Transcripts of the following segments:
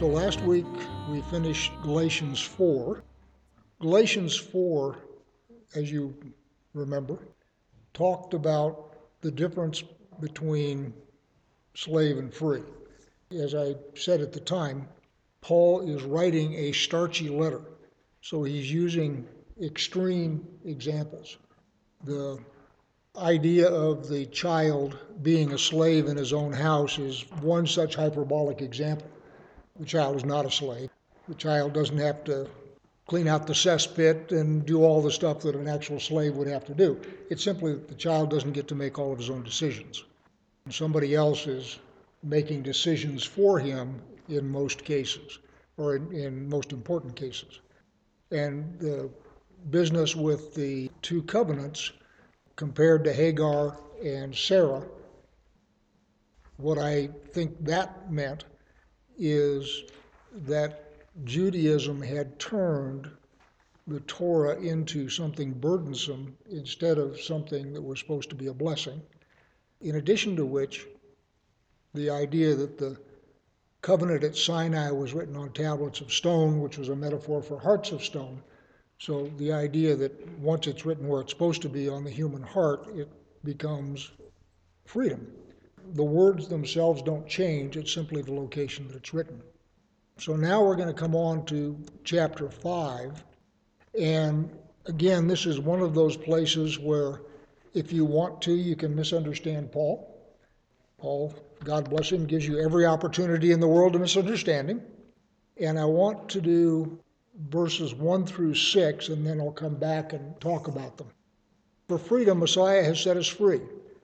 So last week we finished Galatians 4. Galatians 4, as you remember, talked about the difference between slave and free. As I said at the time, Paul is writing a starchy letter, so he's using extreme examples. The idea of the child being a slave in his own house is one such hyperbolic example. The child is not a slave. The child doesn't have to clean out the cesspit and do all the stuff that an actual slave would have to do. It's simply that the child doesn't get to make all of his own decisions. Somebody else is making decisions for him in most cases, or in, in most important cases. And the business with the two covenants compared to Hagar and Sarah, what I think that meant is that Judaism had turned the Torah into something burdensome instead of something that was supposed to be a blessing. In addition to which, the idea that the covenant at Sinai was written on tablets of stone, which was a metaphor for hearts of stone. So the idea that once it's written where it's supposed to be on the human heart, it becomes freedom. The words themselves don't change, it's simply the location that it's written. So now we're going to come on to chapter 5. And again, this is one of those places where if you want to, you can misunderstand Paul. Paul, God bless him, gives you every opportunity in the world to misunderstand him. And I want to do verses 1 through 6, and then I'll come back and talk about them. For freedom, Messiah has set us free.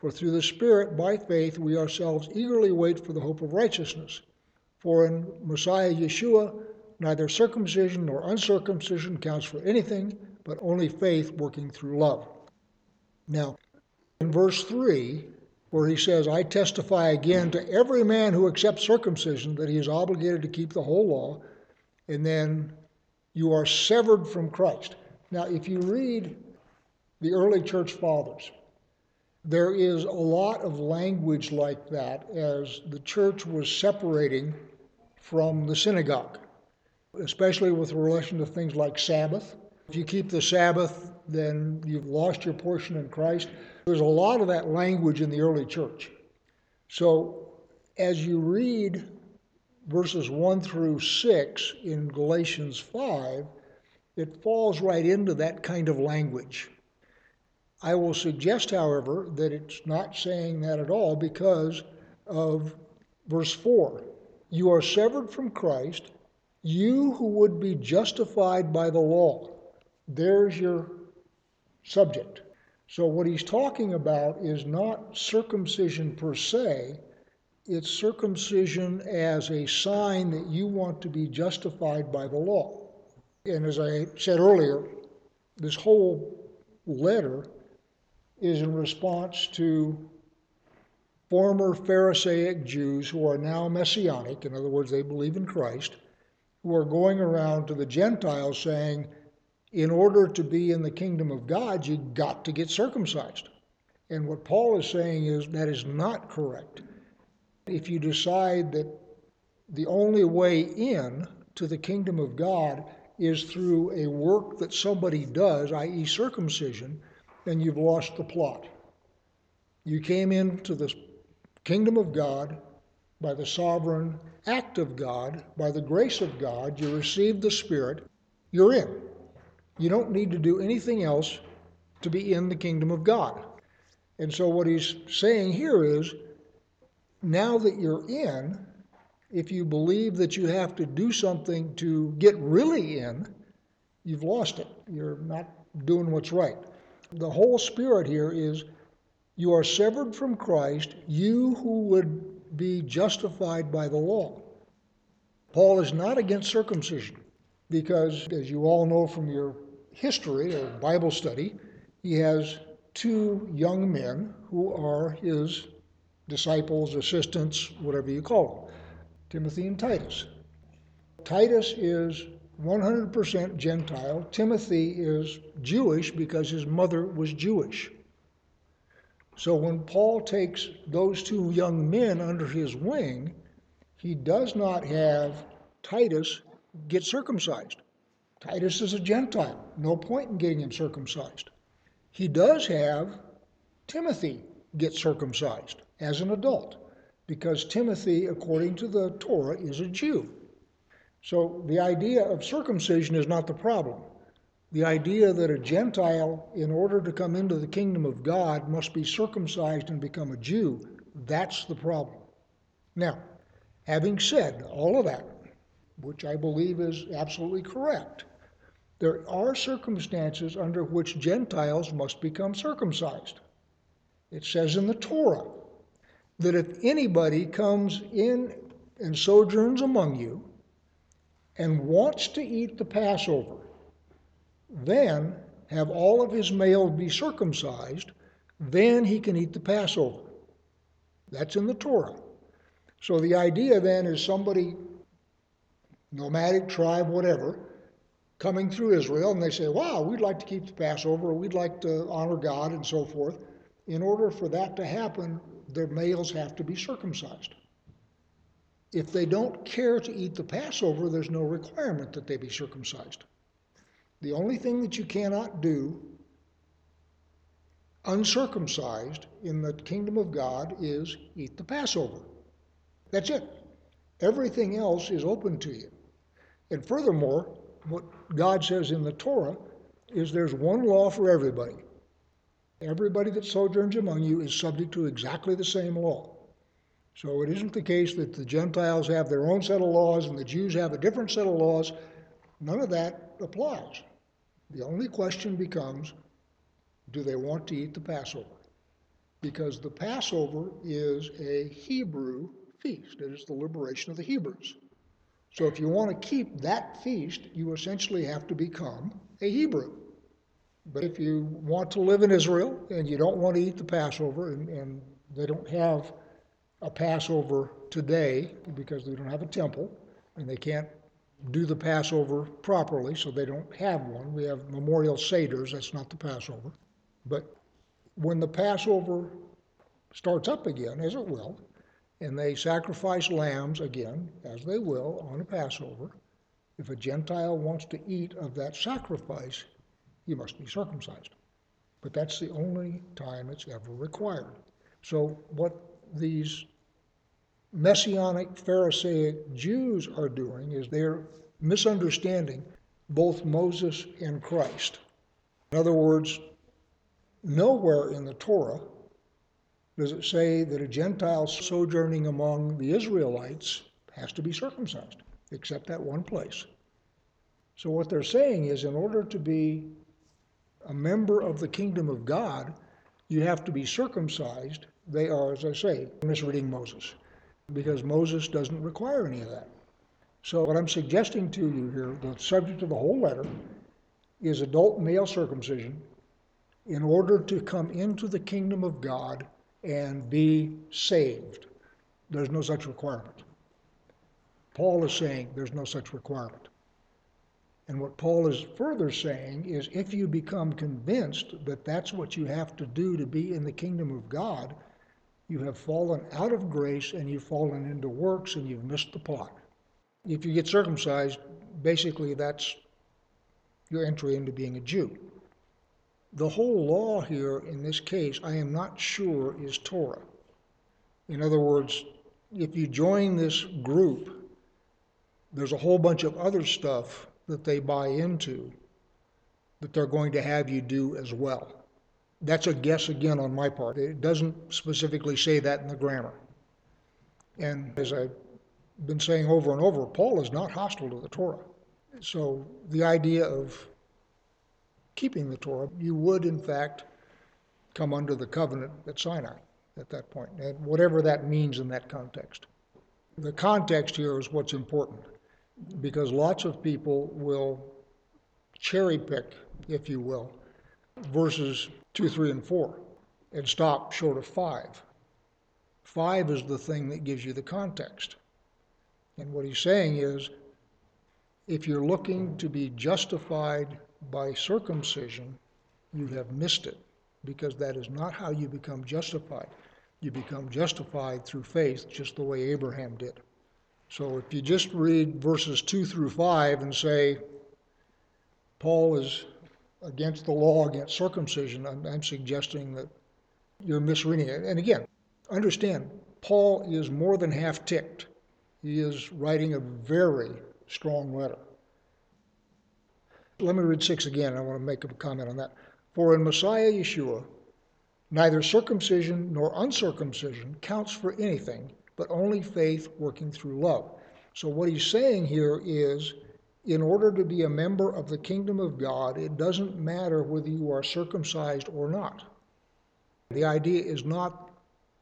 For through the Spirit, by faith, we ourselves eagerly wait for the hope of righteousness. For in Messiah Yeshua, Neither circumcision nor uncircumcision counts for anything, but only faith working through love. Now, in verse 3, where he says, I testify again to every man who accepts circumcision that he is obligated to keep the whole law, and then you are severed from Christ. Now, if you read the early church fathers, there is a lot of language like that as the church was separating from the synagogue especially with relation to things like Sabbath. If you keep the Sabbath, then you've lost your portion in Christ. There's a lot of that language in the early church. So as you read verses 1 through 6 in Galatians 5, it falls right into that kind of language. I will suggest, however, that it's not saying that at all because of verse 4. You are severed from Christ you who would be justified by the law, there's your subject. So, what he's talking about is not circumcision per se, it's circumcision as a sign that you want to be justified by the law. And as I said earlier, this whole letter is in response to former Pharisaic Jews who are now messianic, in other words, they believe in Christ who are going around to the Gentiles saying, in order to be in the kingdom of God, you got to get circumcised. And what Paul is saying is that is not correct. If you decide that the only way in to the kingdom of God is through a work that somebody does, i.e., circumcision, then you've lost the plot. You came into the kingdom of God by the sovereign act of God, by the grace of God, you received the Spirit, you're in. You don't need to do anything else to be in the kingdom of God. And so, what he's saying here is now that you're in, if you believe that you have to do something to get really in, you've lost it. You're not doing what's right. The whole spirit here is you are severed from Christ, you who would be justified by the law. Paul is not against circumcision because, as you all know from your history or Bible study, he has two young men who are his disciples, assistants, whatever you call them Timothy and Titus. Titus is 100% Gentile. Timothy is Jewish because his mother was Jewish. So when Paul takes those two young men under his wing, he does not have Titus get circumcised. Titus is a Gentile. No point in getting him circumcised. He does have Timothy get circumcised as an adult because Timothy, according to the Torah, is a Jew. So the idea of circumcision is not the problem. The idea that a Gentile, in order to come into the kingdom of God, must be circumcised and become a Jew, that's the problem. Now, having said all of that, which I believe is absolutely correct, there are circumstances under which Gentiles must become circumcised. It says in the Torah that if anybody comes in and sojourns among you and wants to eat the Passover, then have all of his males be circumcised, then he can eat the Passover. That's in the Torah. So the idea then is somebody, nomadic tribe, whatever, coming through Israel, and they say, Wow, we'd like to keep the Passover, we'd like to honor God, and so forth. In order for that to happen, their males have to be circumcised. If they don't care to eat the Passover, there's no requirement that they be circumcised. The only thing that you cannot do uncircumcised in the kingdom of God is eat the Passover. That's it. Everything else is open to you. And furthermore, what God says in the Torah is there's one law for everybody. Everybody that sojourns among you is subject to exactly the same law. So it isn't the case that the Gentiles have their own set of laws and the Jews have a different set of laws. None of that applies. The only question becomes do they want to eat the Passover? Because the Passover is a Hebrew feast, it is the liberation of the Hebrews. So if you want to keep that feast, you essentially have to become a Hebrew. But if you want to live in Israel and you don't want to eat the Passover, and, and they don't have a Passover today because they don't have a temple and they can't do the Passover properly, so they don't have one. We have memorial seders, that's not the Passover. But when the Passover starts up again, as it will, and they sacrifice lambs again, as they will on a Passover, if a Gentile wants to eat of that sacrifice, he must be circumcised. But that's the only time it's ever required. So, what these Messianic Pharisaic Jews are doing is they're misunderstanding both Moses and Christ. In other words, nowhere in the Torah does it say that a Gentile sojourning among the Israelites has to be circumcised, except that one place. So, what they're saying is, in order to be a member of the kingdom of God, you have to be circumcised. They are, as I say, misreading Moses because Moses doesn't require any of that. So, what I'm suggesting to you here, the subject of the whole letter, is adult male circumcision in order to come into the kingdom of God and be saved. There's no such requirement. Paul is saying there's no such requirement. And what Paul is further saying is if you become convinced that that's what you have to do to be in the kingdom of God, you have fallen out of grace and you've fallen into works and you've missed the plot. If you get circumcised, basically that's your entry into being a Jew. The whole law here in this case, I am not sure is Torah. In other words, if you join this group, there's a whole bunch of other stuff that they buy into that they're going to have you do as well. That's a guess again on my part. It doesn't specifically say that in the grammar. And as I've been saying over and over, Paul is not hostile to the Torah. So the idea of keeping the Torah, you would in fact come under the covenant at Sinai at that point, and whatever that means in that context. The context here is what's important because lots of people will cherry pick if you will, verses 2, 3, and 4, and stop short of 5. 5 is the thing that gives you the context. And what he's saying is if you're looking to be justified by circumcision, you have missed it because that is not how you become justified. You become justified through faith, just the way Abraham did. So if you just read verses 2 through 5 and say, Paul is against the law, against circumcision, I'm, I'm suggesting that you're misreading it. And again, understand, Paul is more than half ticked. He is writing a very strong letter. Let me read 6 again. I want to make a comment on that. For in Messiah Yeshua, neither circumcision nor uncircumcision counts for anything, but only faith working through love. So, what he's saying here is in order to be a member of the kingdom of God, it doesn't matter whether you are circumcised or not. The idea is not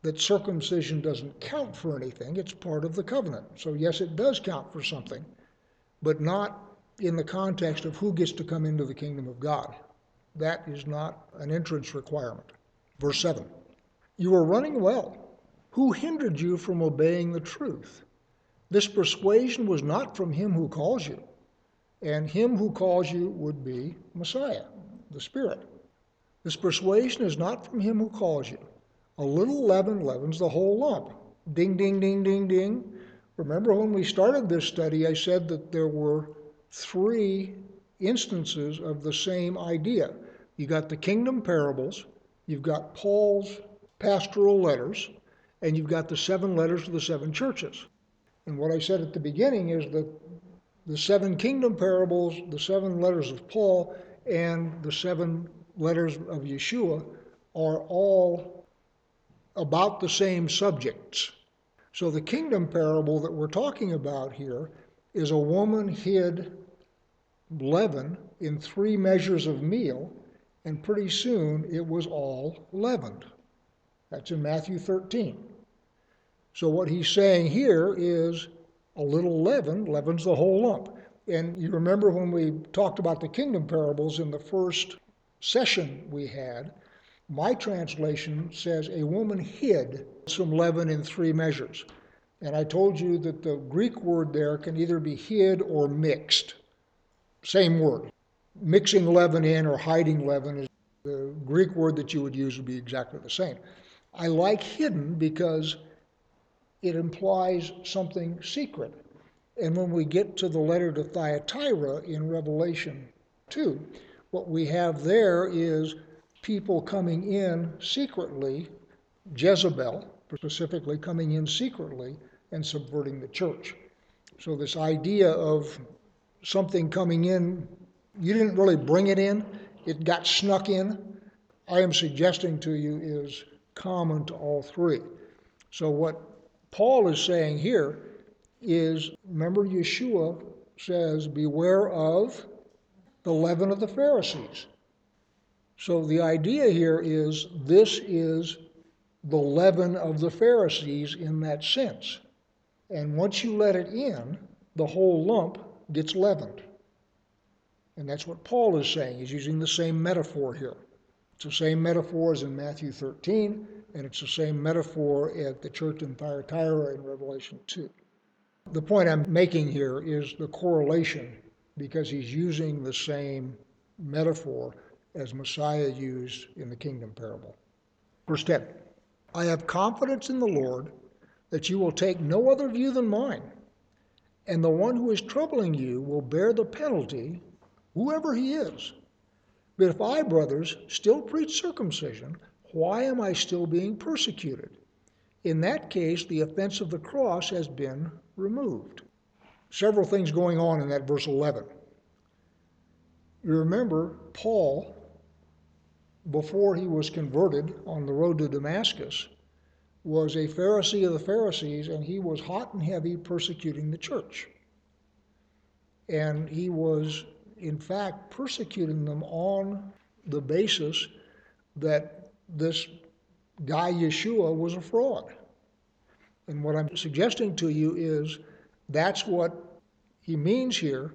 that circumcision doesn't count for anything, it's part of the covenant. So, yes, it does count for something, but not in the context of who gets to come into the kingdom of God. That is not an entrance requirement. Verse 7 You are running well. Who hindered you from obeying the truth? This persuasion was not from him who calls you, and him who calls you would be Messiah, the Spirit. This persuasion is not from him who calls you. A little leaven leavens the whole lump. Ding, ding, ding, ding, ding. Remember when we started this study, I said that there were three instances of the same idea. You got the kingdom parables, you've got Paul's pastoral letters, and you've got the seven letters to the seven churches. And what I said at the beginning is that the seven kingdom parables, the seven letters of Paul, and the seven letters of Yeshua are all about the same subjects. So the kingdom parable that we're talking about here is a woman hid leaven in three measures of meal, and pretty soon it was all leavened. That's in Matthew 13. So what he's saying here is a little leaven leavens the whole lump. And you remember when we talked about the kingdom parables in the first session we had, my translation says a woman hid some leaven in three measures. And I told you that the Greek word there can either be hid or mixed. Same word. Mixing leaven in or hiding leaven is the Greek word that you would use would be exactly the same. I like hidden because it implies something secret. And when we get to the letter to Thyatira in Revelation 2, what we have there is people coming in secretly, Jezebel specifically coming in secretly and subverting the church. So, this idea of something coming in, you didn't really bring it in, it got snuck in, I am suggesting to you is common to all three. So, what Paul is saying here is remember, Yeshua says, Beware of the leaven of the Pharisees. So, the idea here is this is the leaven of the Pharisees in that sense. And once you let it in, the whole lump gets leavened. And that's what Paul is saying. He's using the same metaphor here. It's the same metaphor as in Matthew 13, and it's the same metaphor at the church in Thyatira in Revelation 2. The point I'm making here is the correlation because he's using the same metaphor as Messiah used in the kingdom parable. Verse 10 I have confidence in the Lord that you will take no other view than mine and the one who is troubling you will bear the penalty, whoever he is. But if I, brothers, still preach circumcision, why am I still being persecuted? In that case, the offense of the cross has been removed. Several things going on in that verse 11. You remember Paul, before he was converted on the road to Damascus, was a Pharisee of the Pharisees, and he was hot and heavy persecuting the church. And he was, in fact, persecuting them on the basis that this guy Yeshua was a fraud. And what I'm suggesting to you is that's what he means here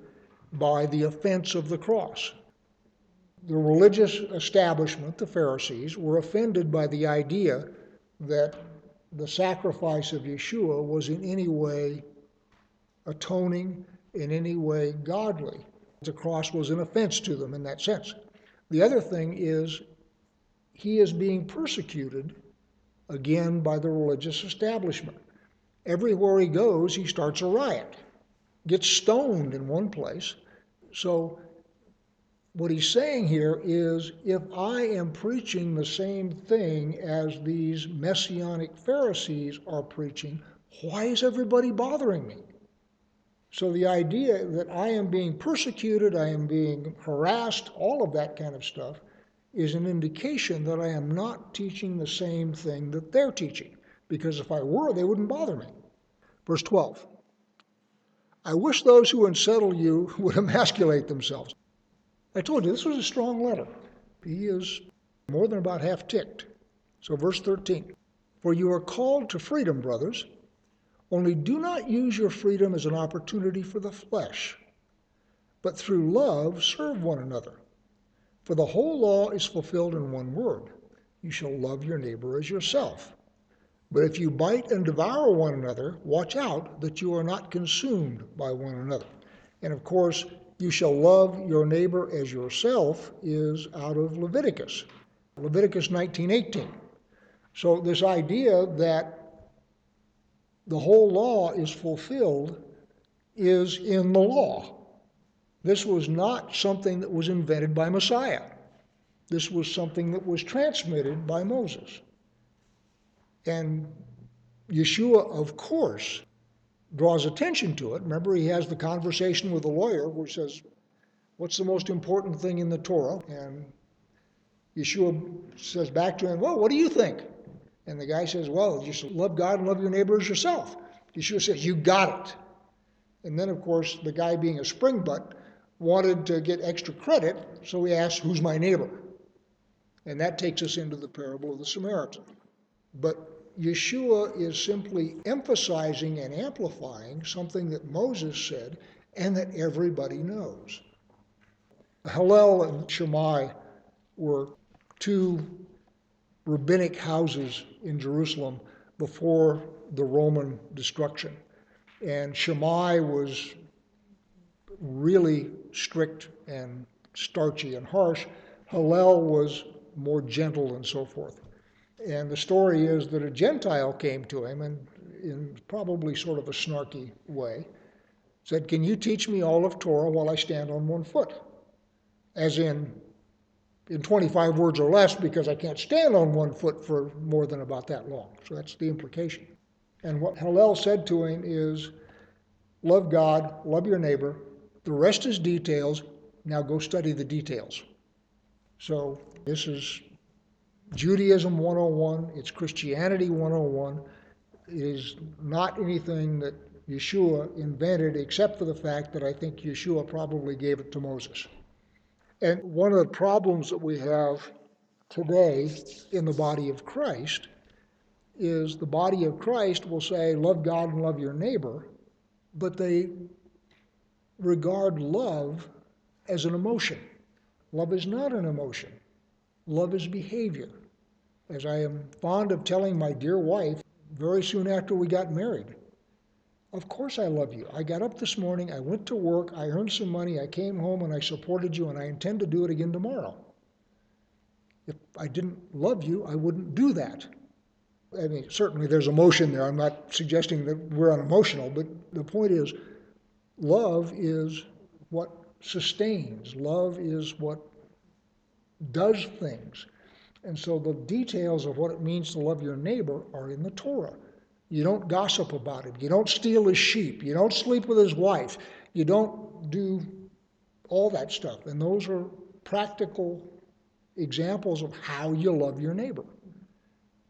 by the offense of the cross. the religious establishment, the Pharisees, were offended by the idea that the sacrifice of Yeshua was in any way atoning, in any way godly. The cross was an offense to them in that sense. The other thing is, he is being persecuted again by the religious establishment. Everywhere he goes, he starts a riot, gets stoned in one place. So what he's saying here is if I am preaching the same thing as these messianic Pharisees are preaching, why is everybody bothering me? So the idea that I am being persecuted, I am being harassed, all of that kind of stuff is an indication that I am not teaching the same thing that they're teaching. Because if I were, they wouldn't bother me. Verse 12 I wish those who unsettle you would emasculate themselves. I told you this was a strong letter. He is more than about half ticked. So, verse 13 For you are called to freedom, brothers, only do not use your freedom as an opportunity for the flesh, but through love serve one another. For the whole law is fulfilled in one word you shall love your neighbor as yourself. But if you bite and devour one another, watch out that you are not consumed by one another. And of course, you shall love your neighbor as yourself is out of Leviticus, Leviticus 19:18. So this idea that the whole law is fulfilled is in the law. This was not something that was invented by Messiah. This was something that was transmitted by Moses. And Yeshua, of course, draws attention to it. Remember, he has the conversation with the lawyer he says, What's the most important thing in the Torah? And Yeshua says back to him, Well, what do you think? And the guy says, Well, just love God and love your neighbor as yourself. Yeshua says, You got it. And then, of course, the guy being a springbutt wanted to get extra credit, so he asked, Who's my neighbor? And that takes us into the parable of the Samaritan. But Yeshua is simply emphasizing and amplifying something that Moses said and that everybody knows. Hillel and Shammai were two rabbinic houses in Jerusalem before the Roman destruction. And Shammai was really strict and starchy and harsh. Hillel was more gentle and so forth. And the story is that a Gentile came to him and in probably sort of a snarky way said, Can you teach me all of Torah while I stand on one foot? As in, in 25 words or less, because I can't stand on one foot for more than about that long. So that's the implication. And what Hillel said to him is, Love God, love your neighbor. The rest is details. Now go study the details. So this is Judaism 101, it's Christianity 101. It is not anything that Yeshua invented, except for the fact that I think Yeshua probably gave it to Moses. And one of the problems that we have today in the body of Christ is the body of Christ will say, Love God and love your neighbor, but they regard love as an emotion. Love is not an emotion, love is behavior as I am fond of telling my dear wife very soon after we got married. Of course, I love you. I got up this morning, I went to work, I earned some money, I came home, and I supported you, and I intend to do it again tomorrow. If I didn't love you, I wouldn't do that. I mean, certainly there's emotion there. I'm not suggesting that we're unemotional, but the point is, love is what sustains, love is what does things. And so the details of what it means to love your neighbor are in the Torah. You don't gossip about him. You don't steal his sheep. You don't sleep with his wife. You don't do all that stuff. And those are practical examples of how you love your neighbor.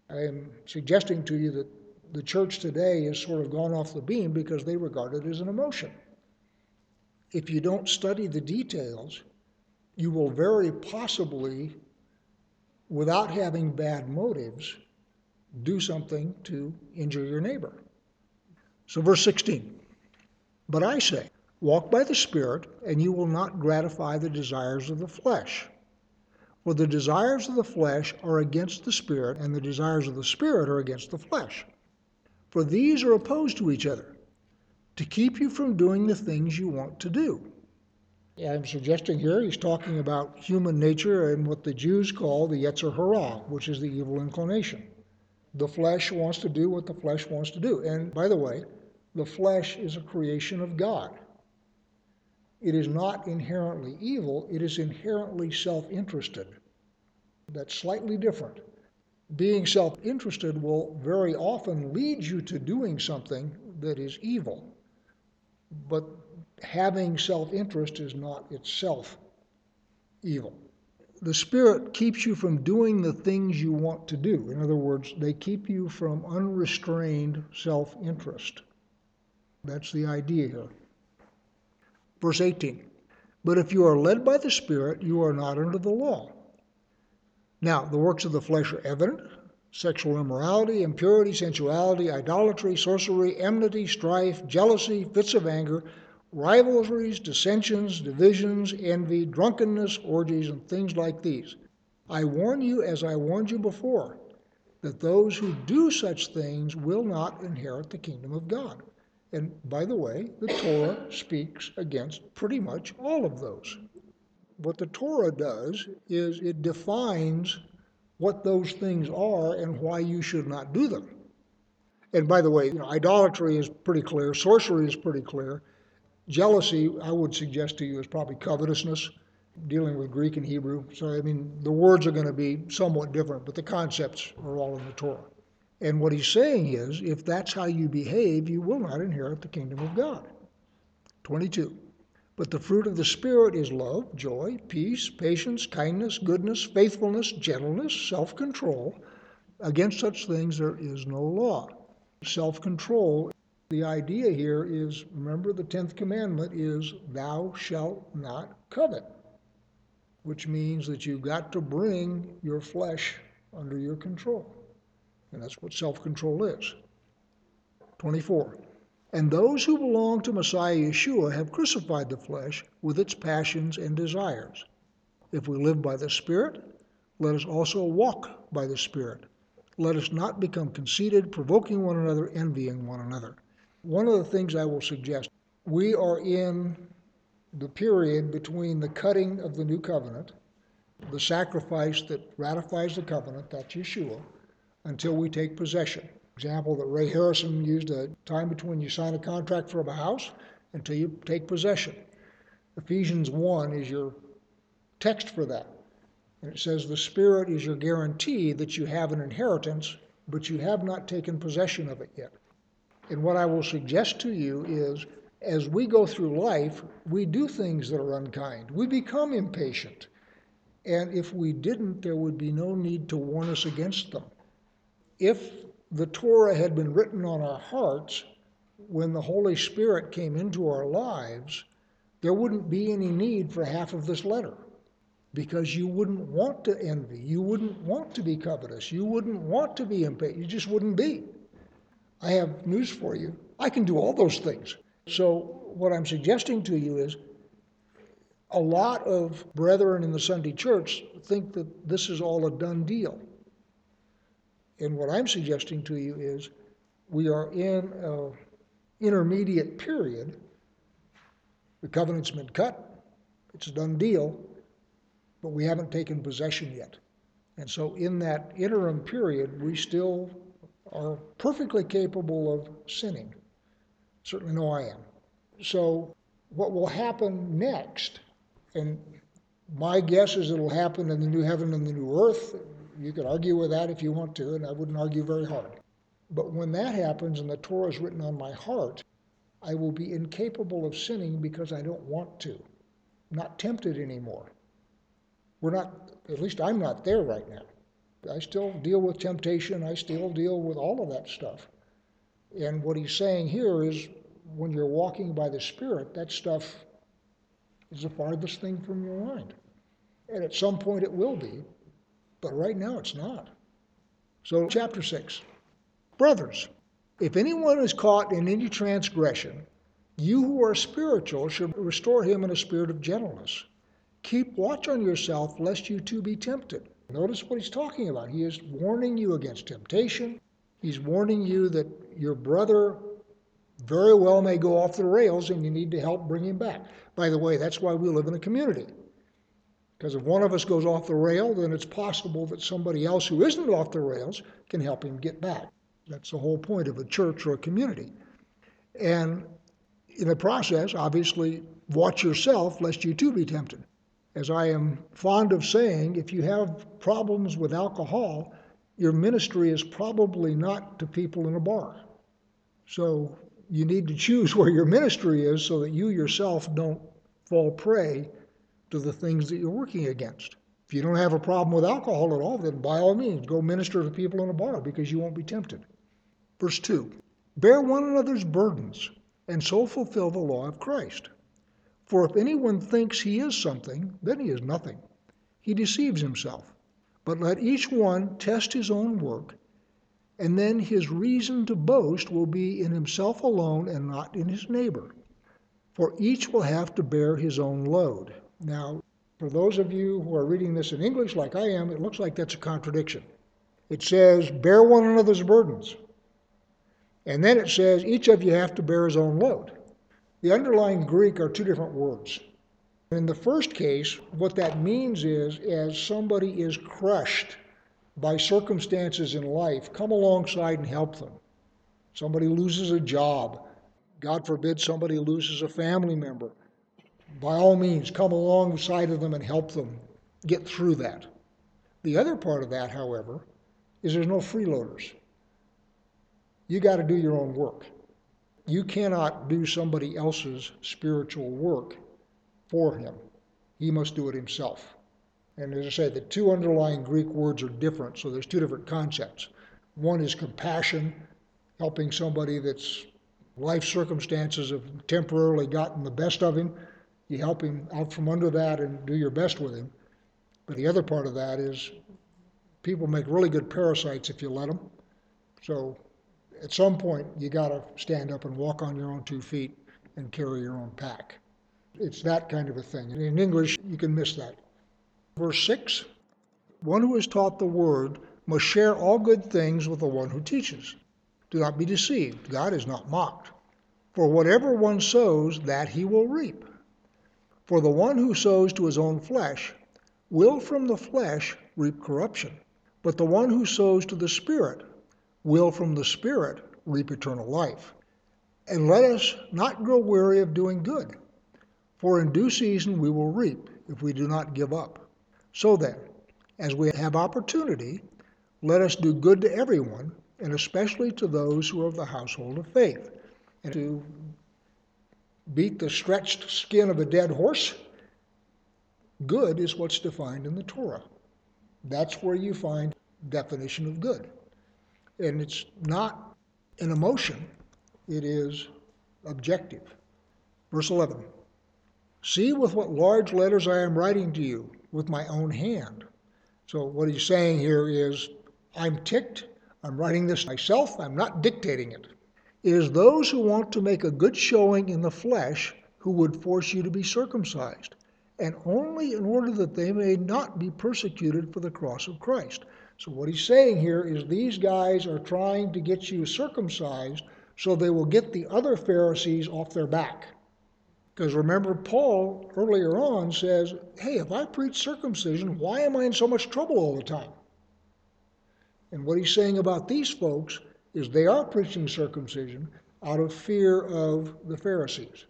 I am suggesting to you that the church today has sort of gone off the beam because they regard it as an emotion. If you don't study the details, you will very possibly without having bad motives, do something to injure your neighbor. So, verse 16 But I say, walk by the Spirit, and you will not gratify the desires of the flesh. For the desires of the flesh are against the Spirit, and the desires of the Spirit are against the flesh. For these are opposed to each other, to keep you from doing the things you want to do. Yeah, I'm suggesting here he's talking about human nature and what the Jews call the Yetzer Hara, which is the evil inclination. The flesh wants to do what the flesh wants to do. And by the way, the flesh is a creation of God. It is not inherently evil, it is inherently self interested. That's slightly different. Being self interested will very often lead you to doing something that is evil. But having self interest is not itself evil. The Spirit keeps you from doing the things you want to do. In other words, they keep you from unrestrained self interest. That's the idea here. Verse 18 But if you are led by the Spirit, you are not under the law. Now, the works of the flesh are evident sexual immorality, impurity, sensuality, idolatry, sorcery, enmity, strife, jealousy, fits of anger, rivalries, dissensions, divisions, envy, drunkenness, orgies, and things like these. I warn you, as I warned you before, that those who do such things will not inherit the kingdom of God. And by the way, the Torah speaks against pretty much all of those. What the Torah does is it defines what those things are and why you should not do them. And by the way, you know, idolatry is pretty clear, sorcery is pretty clear. Jealousy, I would suggest to you, is probably covetousness, dealing with Greek and Hebrew. So, I mean, the words are going to be somewhat different, but the concepts are all in the Torah. And what he's saying is, if that's how you behave, you will not inherit the kingdom of God. 22. But the fruit of the Spirit is love, joy, peace, patience, kindness, goodness, faithfulness, gentleness, self control. Against such things there is no law. Self control, the idea here is remember, the 10th commandment is, Thou shalt not covet, which means that you've got to bring your flesh under your control. And that's what self control is. 24. And those who belong to Messiah Yeshua have crucified the flesh with its passions and desires. If we live by the Spirit, let us also walk by the Spirit. Let us not become conceited, provoking one another, envying one another. One of the things I will suggest we are in the period between the cutting of the new covenant, the sacrifice that ratifies the covenant, that's Yeshua, until we take possession. Example that Ray Harrison used a time between you sign a contract for a house until you take possession. Ephesians 1 is your text for that. And it says, The Spirit is your guarantee that you have an inheritance, but you have not taken possession of it yet. And what I will suggest to you is as we go through life, we do things that are unkind. We become impatient. And if we didn't, there would be no need to warn us against them if the Torah had been written on our hearts when the Holy Spirit came into our lives, there wouldn't be any need for half of this letter because you wouldn't want to envy. You wouldn't want to be covetous. You wouldn't want to be impatient. You just wouldn't be. I have news for you. I can do all those things. So, what I'm suggesting to you is a lot of brethren in the Sunday church think that this is all a done deal. And what I'm suggesting to you is we are in an intermediate period. The covenant's been cut, it's a done deal, but we haven't taken possession yet. And so, in that interim period, we still are perfectly capable of sinning. Certainly know I am. So, what will happen next, and my guess is it'll happen in the new heaven and the new earth, you could argue with that if you want to, and I wouldn't argue very hard. But when that happens and the Torah is written on my heart, I will be incapable of sinning because I don't want to. I'm not tempted anymore. We're not, at least I'm not there right now. I still deal with temptation, I still deal with all of that stuff. And what he's saying here is when you're walking by the Spirit, that stuff is the farthest thing from your mind. And at some point it will be, but right now it's not. So, chapter 6 Brothers, if anyone is caught in any transgression, you who are spiritual should restore him in a spirit of gentleness. Keep watch on yourself, lest you too be tempted. Notice what he's talking about. He is warning you against temptation. He's warning you that your brother very well may go off the rails and you need to help bring him back. By the way, that's why we live in a community. Because if one of us goes off the rail, then it's possible that somebody else who isn't off the rails can help him get back. That's the whole point of a church or a community. And in the process, obviously, watch yourself lest you too be tempted. As I am fond of saying, if you have problems with alcohol, your ministry is probably not to people in a bar. So you need to choose where your ministry is so that you yourself don't fall prey to the things that you're working against. If you don't have a problem with alcohol at all, then by all means, go minister to people in a bar because you won't be tempted. Verse 2 Bear one another's burdens, and so fulfill the law of Christ. For if anyone thinks he is something, then he is nothing. He deceives himself. But let each one test his own work, and then his reason to boast will be in himself alone and not in his neighbor. For each will have to bear his own load. Now, for those of you who are reading this in English like I am, it looks like that's a contradiction. It says, Bear one another's burdens. And then it says, Each of you have to bear his own load. The underlying Greek are two different words. In the first case, what that means is as somebody is crushed by circumstances in life, come alongside and help them. Somebody loses a job. God forbid somebody loses a family member. By all means, come alongside of them and help them get through that. The other part of that, however, is there's no freeloaders. You got to do your own work. You cannot do somebody else's spiritual work for him. He must do it himself. And as I say, the two underlying Greek words are different, so there's two different concepts. One is compassion, helping somebody that's life circumstances have temporarily gotten the best of him. You help him out from under that and do your best with him. But the other part of that is people make really good parasites if you let them. So at some point, you got to stand up and walk on your own two feet and carry your own pack. It's that kind of a thing. In English, you can miss that. Verse 6 One who is taught the word must share all good things with the one who teaches. Do not be deceived. God is not mocked. For whatever one sows, that he will reap. For the one who sows to his own flesh will from the flesh reap corruption. But the one who sows to the Spirit will from the Spirit reap eternal life. And let us not grow weary of doing good, for in due season we will reap if we do not give up. So then, as we have opportunity, let us do good to everyone, and especially to those who are of the household of faith. And to beat the stretched skin of a dead horse, good is what's defined in the Torah. That's where you find definition of good. And it's not an emotion, it is objective. Verse 11 See with what large letters I am writing to you with my own hand. So, what he's saying here is, I'm ticked, I'm writing this myself, I'm not dictating it. Is those who want to make a good showing in the flesh who would force you to be circumcised, and only in order that they may not be persecuted for the cross of Christ. So, what he's saying here is these guys are trying to get you circumcised so they will get the other Pharisees off their back. Because remember, Paul earlier on says, Hey, if I preach circumcision, why am I in so much trouble all the time? And what he's saying about these folks is they are preaching circumcision out of fear of the Pharisees.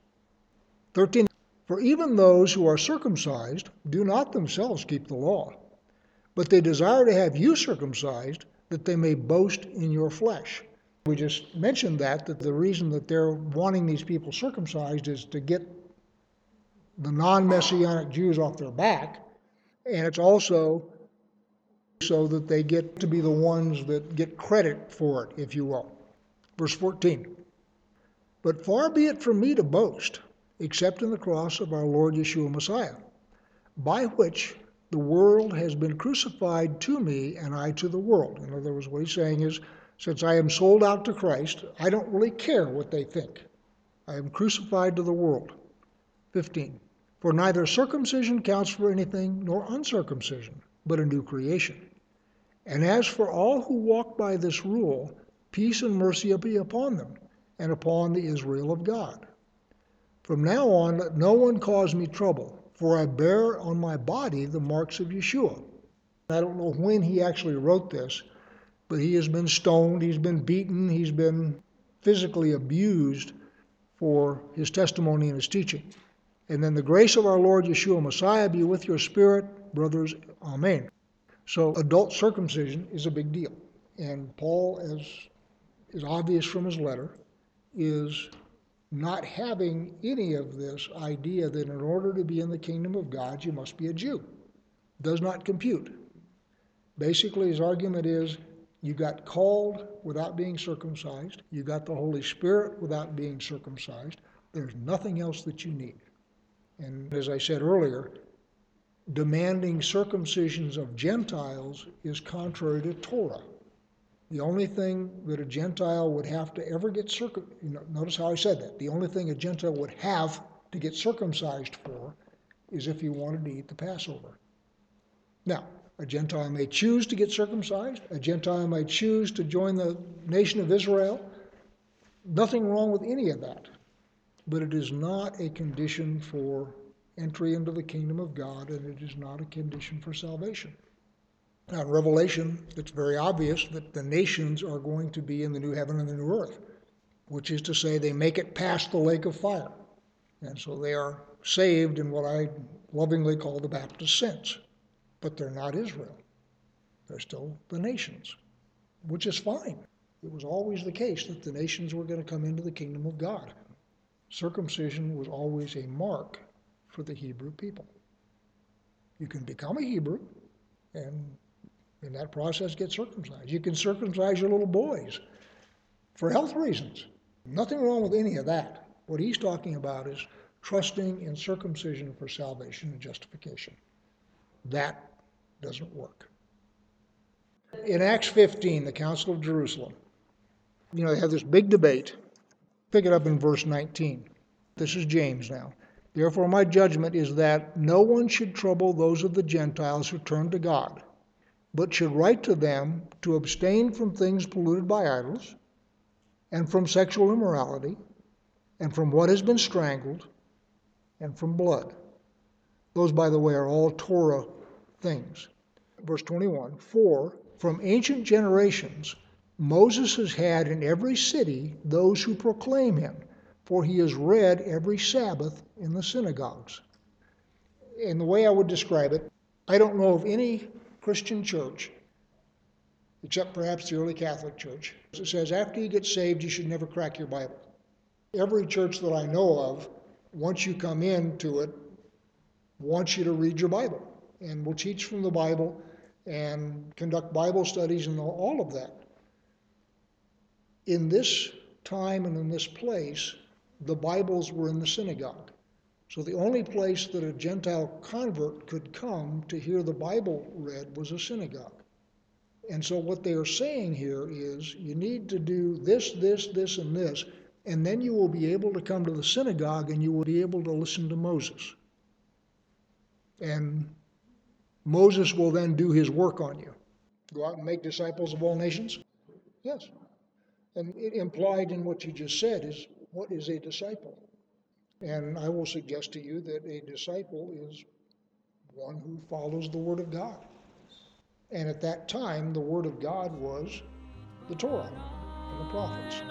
13. For even those who are circumcised do not themselves keep the law but they desire to have you circumcised that they may boast in your flesh. We just mentioned that, that the reason that they're wanting these people circumcised is to get the non messianic Jews off their back, and it's also so that they get to be the ones that get credit for it, if you will. Verse 14 But far be it from me to boast, except in the cross of our Lord Yeshua Messiah, by which the world has been crucified to me and I to the world. In other words, what he's saying is, since I am sold out to Christ, I don't really care what they think. I am crucified to the world. 15. For neither circumcision counts for anything nor uncircumcision, but a new creation. And as for all who walk by this rule, peace and mercy be upon them and upon the Israel of God. From now on, let no one cause me trouble, for I bear on my body the marks of Yeshua. I don't know when he actually wrote this, but he has been stoned, he's been beaten, he's been physically abused for his testimony and his teaching. And then the grace of our Lord Yeshua Messiah be with your spirit, brothers. Amen. So adult circumcision is a big deal. And Paul, as is obvious from his letter, is not having any of this idea that in order to be in the kingdom of God, you must be a Jew. Does not compute. Basically, his argument is you got called without being circumcised, you got the Holy Spirit without being circumcised. There's nothing else that you need. And as I said earlier, demanding circumcisions of Gentiles is contrary to Torah. The only thing that a Gentile would have to ever get circum you know, notice how I said that. The only thing a Gentile would have to get circumcised for is if he wanted to eat the Passover. Now, a Gentile may choose to get circumcised, a Gentile may choose to join the nation of Israel. Nothing wrong with any of that but it is not a condition for entry into the kingdom of God, and it is not a condition for salvation. Now, in Revelation, it's very obvious that the nations are going to be in the new heaven and the new earth, which is to say, they make it past the lake of fire. And so they are saved in what I lovingly call the Baptist sense. But they're not Israel. They're still the nations, which is fine. It was always the case that the nations were going to come into the kingdom of God circumcision was always a mark for the Hebrew people. You can become a Hebrew and in that process get circumcised. You can circumcise your little boys for health reasons. Nothing wrong with any of that. What he's talking about is trusting in circumcision for salvation and justification. That doesn't work. In Acts 15, the Council of Jerusalem, you know, they have this big debate Pick it up in verse 19. This is James now. Therefore, my judgment is that no one should trouble those of the Gentiles who turn to God, but should write to them to abstain from things polluted by idols, and from sexual immorality, and from what has been strangled, and from blood. Those, by the way, are all Torah things. Verse 21 For from ancient generations Moses has had in every city those who proclaim him, for he is read every Sabbath in the synagogues. And the way I would describe it, I don't know of any Christian church, except perhaps the early Catholic Church, that says after you get saved, you should never crack your Bible. Every church that I know of, once you come into it, wants you to read your Bible and will teach from the Bible and conduct Bible studies and all of that in this time and in this place, the Bibles were in the synagogue. So the only place that a Gentile convert could come to hear the Bible read was a synagogue. And so what they are saying here is you need to do this, this, this, and this, and then you will be able to come to the synagogue and you will be able to listen to Moses. And Moses will then do his work on you. Go out and make disciples of all nations? Yes. And it implied in what you just said is what is a disciple? And I will suggest to you that a disciple is one who follows the Word of God. And at that time, the Word of God was the Torah and the prophets.